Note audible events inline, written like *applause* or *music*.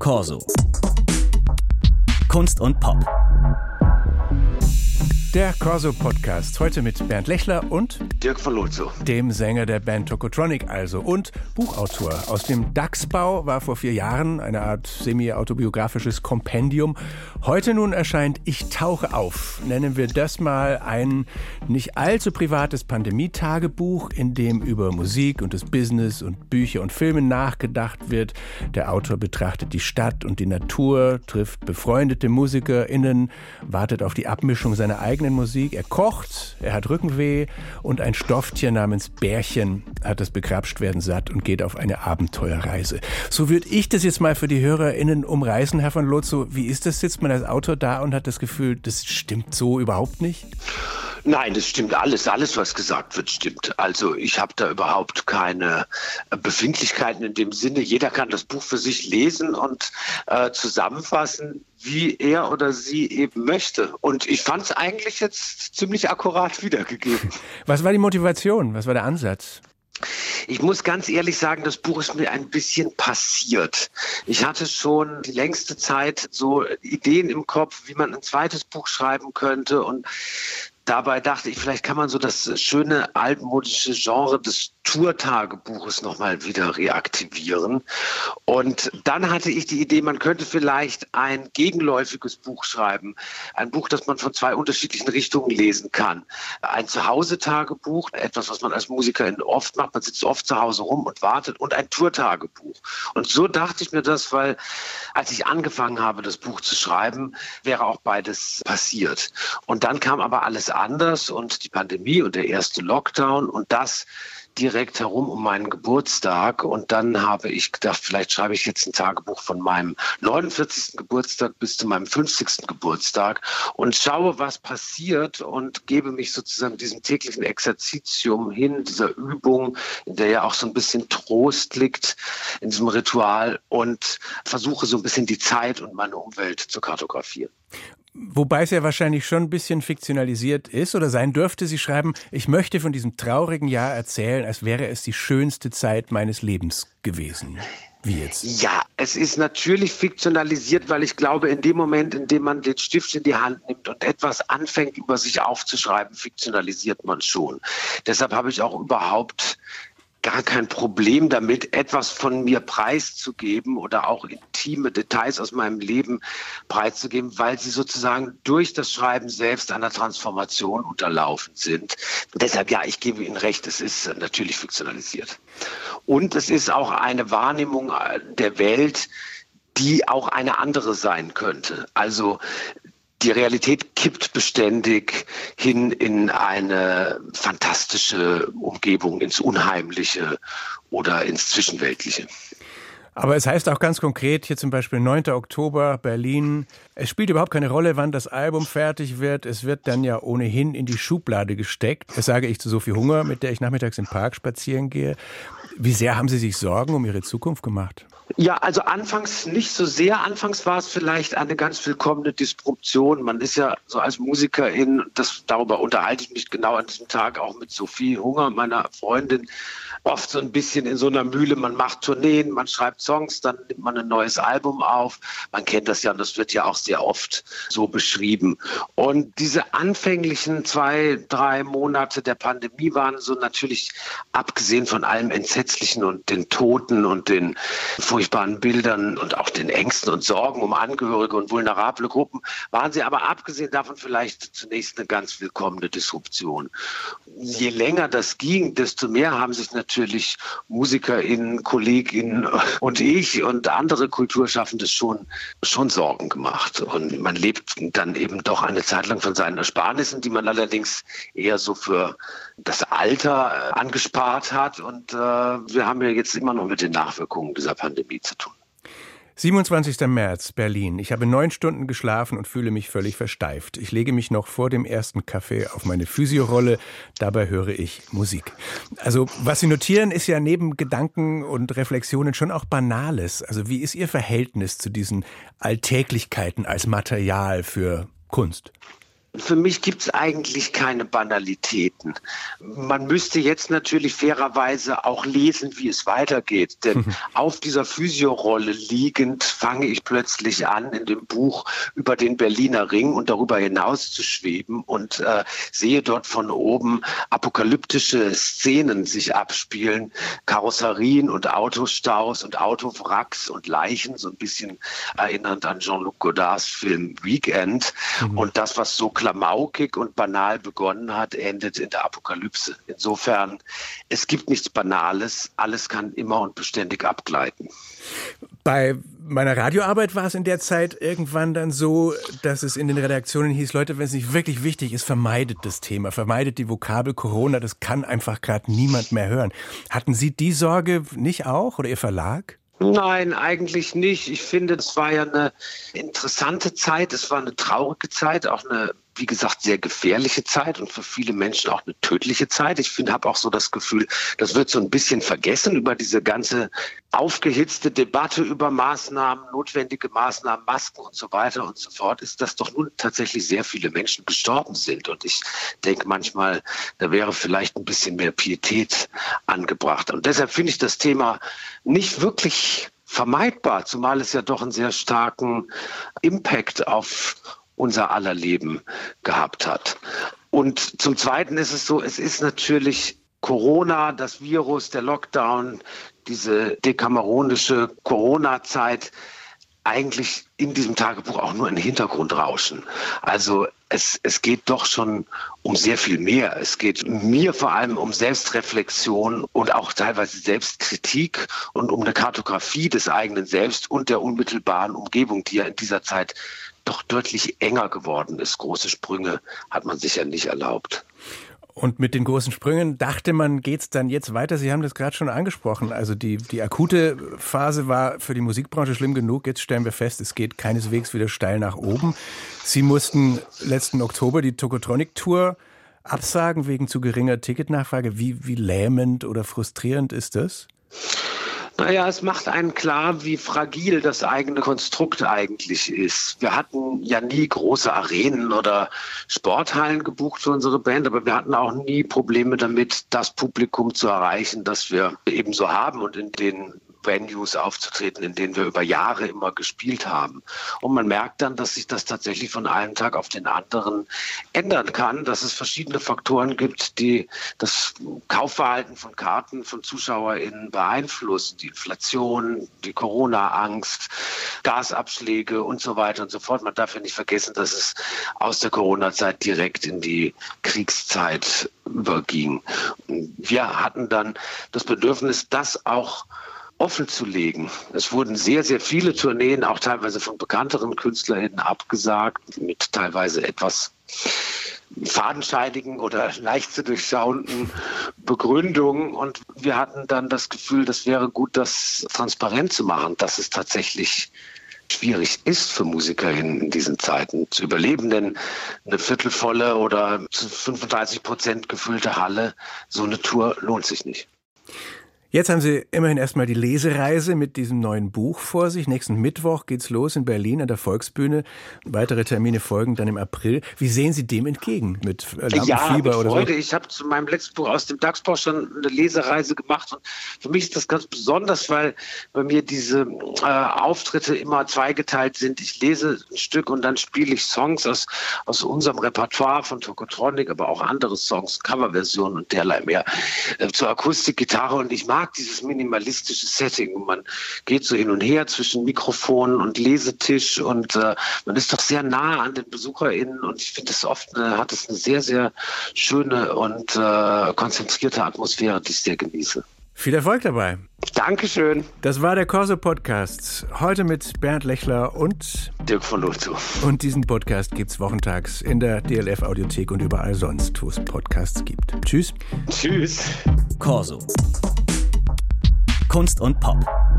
Corso. Kunst und Pop. Der Corso Podcast. Heute mit Bernd Lechler und Dirk von Lotso. Dem Sänger der Band Tokotronic also und Buchautor. Aus dem Dachsbau war vor vier Jahren eine Art semi-autobiografisches Kompendium. Heute nun erscheint Ich tauche auf. Nennen wir das mal ein nicht allzu privates Pandemietagebuch, in dem über Musik und das Business und Bücher und Filme nachgedacht wird. Der Autor betrachtet die Stadt und die Natur, trifft befreundete MusikerInnen, wartet auf die Abmischung seiner eigenen eigenen Musik. Er kocht, er hat Rückenweh und ein Stofftier namens Bärchen hat das Begrapschtwerden satt und geht auf eine Abenteuerreise. So würde ich das jetzt mal für die HörerInnen umreißen, Herr von Lotzo. Wie ist das? Sitzt man als Autor da und hat das Gefühl, das stimmt so überhaupt nicht? Nein, das stimmt alles. Alles, was gesagt wird, stimmt. Also ich habe da überhaupt keine Befindlichkeiten in dem Sinne. Jeder kann das Buch für sich lesen und äh, zusammenfassen, wie er oder sie eben möchte. Und ich fand es eigentlich jetzt ziemlich akkurat wiedergegeben. *laughs* Was war die Motivation? Was war der Ansatz? Ich muss ganz ehrlich sagen, das Buch ist mir ein bisschen passiert. Ich hatte schon die längste Zeit so Ideen im Kopf, wie man ein zweites Buch schreiben könnte. Und dabei dachte ich, vielleicht kann man so das schöne altmodische Genre des Tourtagebuches nochmal wieder reaktivieren. Und dann hatte ich die Idee, man könnte vielleicht ein gegenläufiges Buch schreiben. Ein Buch, das man von zwei unterschiedlichen Richtungen lesen kann. Ein Zuhause-Tagebuch, etwas, was man als Musikerin oft macht. Man sitzt oft zu Hause rum und wartet. Und ein Tourtagebuch. Und so dachte ich mir das, weil als ich angefangen habe, das Buch zu schreiben, wäre auch beides passiert. Und dann kam aber alles anders und die Pandemie und der erste Lockdown und das direkt herum um meinen Geburtstag. Und dann habe ich gedacht, vielleicht schreibe ich jetzt ein Tagebuch von meinem 49. Geburtstag bis zu meinem 50. Geburtstag und schaue, was passiert und gebe mich sozusagen diesem täglichen Exerzitium hin, dieser Übung, in der ja auch so ein bisschen Trost liegt, in diesem Ritual und versuche so ein bisschen die Zeit und meine Umwelt zu kartografieren. Wobei es ja wahrscheinlich schon ein bisschen fiktionalisiert ist oder sein dürfte. Sie schreiben, ich möchte von diesem traurigen Jahr erzählen, als wäre es die schönste Zeit meines Lebens gewesen. Wie jetzt? Ja, es ist natürlich fiktionalisiert, weil ich glaube, in dem Moment, in dem man den Stift in die Hand nimmt und etwas anfängt, über sich aufzuschreiben, fiktionalisiert man schon. Deshalb habe ich auch überhaupt gar kein Problem damit, etwas von mir preiszugeben oder auch intime Details aus meinem Leben preiszugeben, weil sie sozusagen durch das Schreiben selbst einer Transformation unterlaufen sind. Deshalb ja, ich gebe Ihnen recht, es ist natürlich fiktionalisiert. Und es ist auch eine Wahrnehmung der Welt, die auch eine andere sein könnte. Also die Realität kippt beständig hin in eine fantastische Umgebung, ins Unheimliche oder ins Zwischenweltliche. Aber es heißt auch ganz konkret, hier zum Beispiel 9. Oktober, Berlin. Es spielt überhaupt keine Rolle, wann das Album fertig wird. Es wird dann ja ohnehin in die Schublade gesteckt. Das sage ich zu Sophie Hunger, mit der ich nachmittags im Park spazieren gehe. Wie sehr haben Sie sich Sorgen um Ihre Zukunft gemacht? Ja, also anfangs nicht so sehr. Anfangs war es vielleicht eine ganz willkommene Disruption. Man ist ja so als Musikerin, das, darüber unterhalte ich mich genau an diesem Tag auch mit Sophie Hunger, meiner Freundin, oft so ein bisschen in so einer Mühle. Man macht Tourneen, man schreibt Songs, dann nimmt man ein neues Album auf. Man kennt das ja und das wird ja auch sehr oft so beschrieben. Und diese anfänglichen zwei, drei Monate der Pandemie waren so natürlich, abgesehen von allem Entsetzlichen und den Toten und den furchtbaren Bildern und auch den Ängsten und Sorgen um Angehörige und vulnerable Gruppen, waren sie aber abgesehen davon vielleicht zunächst eine ganz willkommene Disruption. Je länger das ging, desto mehr haben sich natürlich MusikerInnen, KollegInnen *laughs* und ich und andere Kulturschaffende schon, schon Sorgen gemacht. Und man lebt dann eben doch eine Zeit lang von seinen Ersparnissen, die man allerdings eher so für das Alter äh, angespart hat. Und äh, wir haben ja jetzt immer noch mit den Nachwirkungen dieser Pandemie Pandemie zu tun. 27. März, Berlin. Ich habe neun Stunden geschlafen und fühle mich völlig versteift. Ich lege mich noch vor dem ersten Kaffee auf meine Physiorolle. Dabei höre ich Musik. Also, was Sie notieren, ist ja neben Gedanken und Reflexionen schon auch Banales. Also, wie ist Ihr Verhältnis zu diesen Alltäglichkeiten als Material für Kunst? Für mich gibt es eigentlich keine Banalitäten. Man müsste jetzt natürlich fairerweise auch lesen, wie es weitergeht. Denn *laughs* auf dieser Physiorolle liegend fange ich plötzlich an, in dem Buch über den Berliner Ring und darüber hinaus zu schweben und äh, sehe dort von oben apokalyptische Szenen sich abspielen. Karosserien und Autostaus und Autowracks und Leichen, so ein bisschen erinnernd an Jean-Luc Godards Film Weekend. Mhm. Und das, was so klamaukig und banal begonnen hat, endet in der Apokalypse. Insofern, es gibt nichts Banales, alles kann immer und beständig abgleiten. Bei meiner Radioarbeit war es in der Zeit irgendwann dann so, dass es in den Redaktionen hieß, Leute, wenn es nicht wirklich wichtig ist, vermeidet das Thema, vermeidet die Vokabel Corona, das kann einfach gerade niemand mehr hören. Hatten Sie die Sorge nicht auch oder Ihr Verlag? Nein, eigentlich nicht. Ich finde, es war ja eine interessante Zeit, es war eine traurige Zeit, auch eine wie gesagt, sehr gefährliche Zeit und für viele Menschen auch eine tödliche Zeit. Ich finde, habe auch so das Gefühl, das wird so ein bisschen vergessen über diese ganze aufgehitzte Debatte über Maßnahmen, notwendige Maßnahmen, Masken und so weiter und so fort, ist, dass doch nun tatsächlich sehr viele Menschen gestorben sind. Und ich denke manchmal, da wäre vielleicht ein bisschen mehr Pietät angebracht. Und deshalb finde ich das Thema nicht wirklich vermeidbar, zumal es ja doch einen sehr starken Impact auf unser aller Leben gehabt hat. Und zum Zweiten ist es so, es ist natürlich Corona, das Virus, der Lockdown, diese dekameronische Corona-Zeit eigentlich in diesem Tagebuch auch nur ein Hintergrundrauschen. Also es, es geht doch schon um sehr viel mehr. Es geht mir vor allem um Selbstreflexion und auch teilweise Selbstkritik und um eine Kartografie des eigenen Selbst und der unmittelbaren Umgebung, die ja in dieser Zeit doch deutlich enger geworden ist. Große Sprünge hat man sich ja nicht erlaubt. Und mit den großen Sprüngen dachte man, geht es dann jetzt weiter? Sie haben das gerade schon angesprochen. Also die, die akute Phase war für die Musikbranche schlimm genug. Jetzt stellen wir fest, es geht keineswegs wieder steil nach oben. Sie mussten letzten Oktober die Tokotronic-Tour absagen wegen zu geringer Ticketnachfrage. Wie, wie lähmend oder frustrierend ist das? Naja, es macht einen klar, wie fragil das eigene Konstrukt eigentlich ist. Wir hatten ja nie große Arenen oder Sporthallen gebucht für unsere Band, aber wir hatten auch nie Probleme damit, das Publikum zu erreichen, das wir ebenso haben und in den Venues aufzutreten, in denen wir über Jahre immer gespielt haben. Und man merkt dann, dass sich das tatsächlich von einem Tag auf den anderen ändern kann, dass es verschiedene Faktoren gibt, die das Kaufverhalten von Karten von ZuschauerInnen beeinflussen. Die Inflation, die Corona-Angst, Gasabschläge und so weiter und so fort. Man darf ja nicht vergessen, dass es aus der Corona-Zeit direkt in die Kriegszeit überging. Wir hatten dann das Bedürfnis, das auch offen zu legen. Es wurden sehr, sehr viele Tourneen, auch teilweise von bekannteren KünstlerInnen abgesagt, mit teilweise etwas fadenscheinigen oder leicht zu durchschauenden Begründungen. Und wir hatten dann das Gefühl, das wäre gut, das transparent zu machen, dass es tatsächlich schwierig ist für MusikerInnen in diesen Zeiten zu überleben, denn eine viertelvolle oder 35 Prozent gefüllte Halle, so eine Tour lohnt sich nicht. Jetzt haben Sie immerhin erstmal die Lesereise mit diesem neuen Buch vor sich. Nächsten Mittwoch geht's los in Berlin an der Volksbühne. Weitere Termine folgen dann im April. Wie sehen Sie dem entgegen? Mit Lampenfieber ja, mit oder Freude. so? Ich habe zu meinem letzten Buch aus dem DAX-Bau schon eine Lesereise gemacht. Und für mich ist das ganz besonders, weil bei mir diese äh, Auftritte immer zweigeteilt sind. Ich lese ein Stück und dann spiele ich Songs aus, aus unserem Repertoire von Tokotronic, aber auch andere Songs, Coverversionen und derlei mehr äh, zur Akustikgitarre. Und ich mag mag dieses minimalistische Setting. Man geht so hin und her zwischen Mikrofon und Lesetisch und äh, man ist doch sehr nah an den BesucherInnen und ich finde es oft eine, hat es eine sehr, sehr schöne und äh, konzentrierte Atmosphäre, die ich sehr genieße. Viel Erfolg dabei. Dankeschön. Das war der Corso Podcast. Heute mit Bernd Lechler und Dirk von Lutzow. Und diesen Podcast gibt es wochentags in der DLF Audiothek und überall sonst, wo es Podcasts gibt. Tschüss. Tschüss. Corso. Kunst und Pop.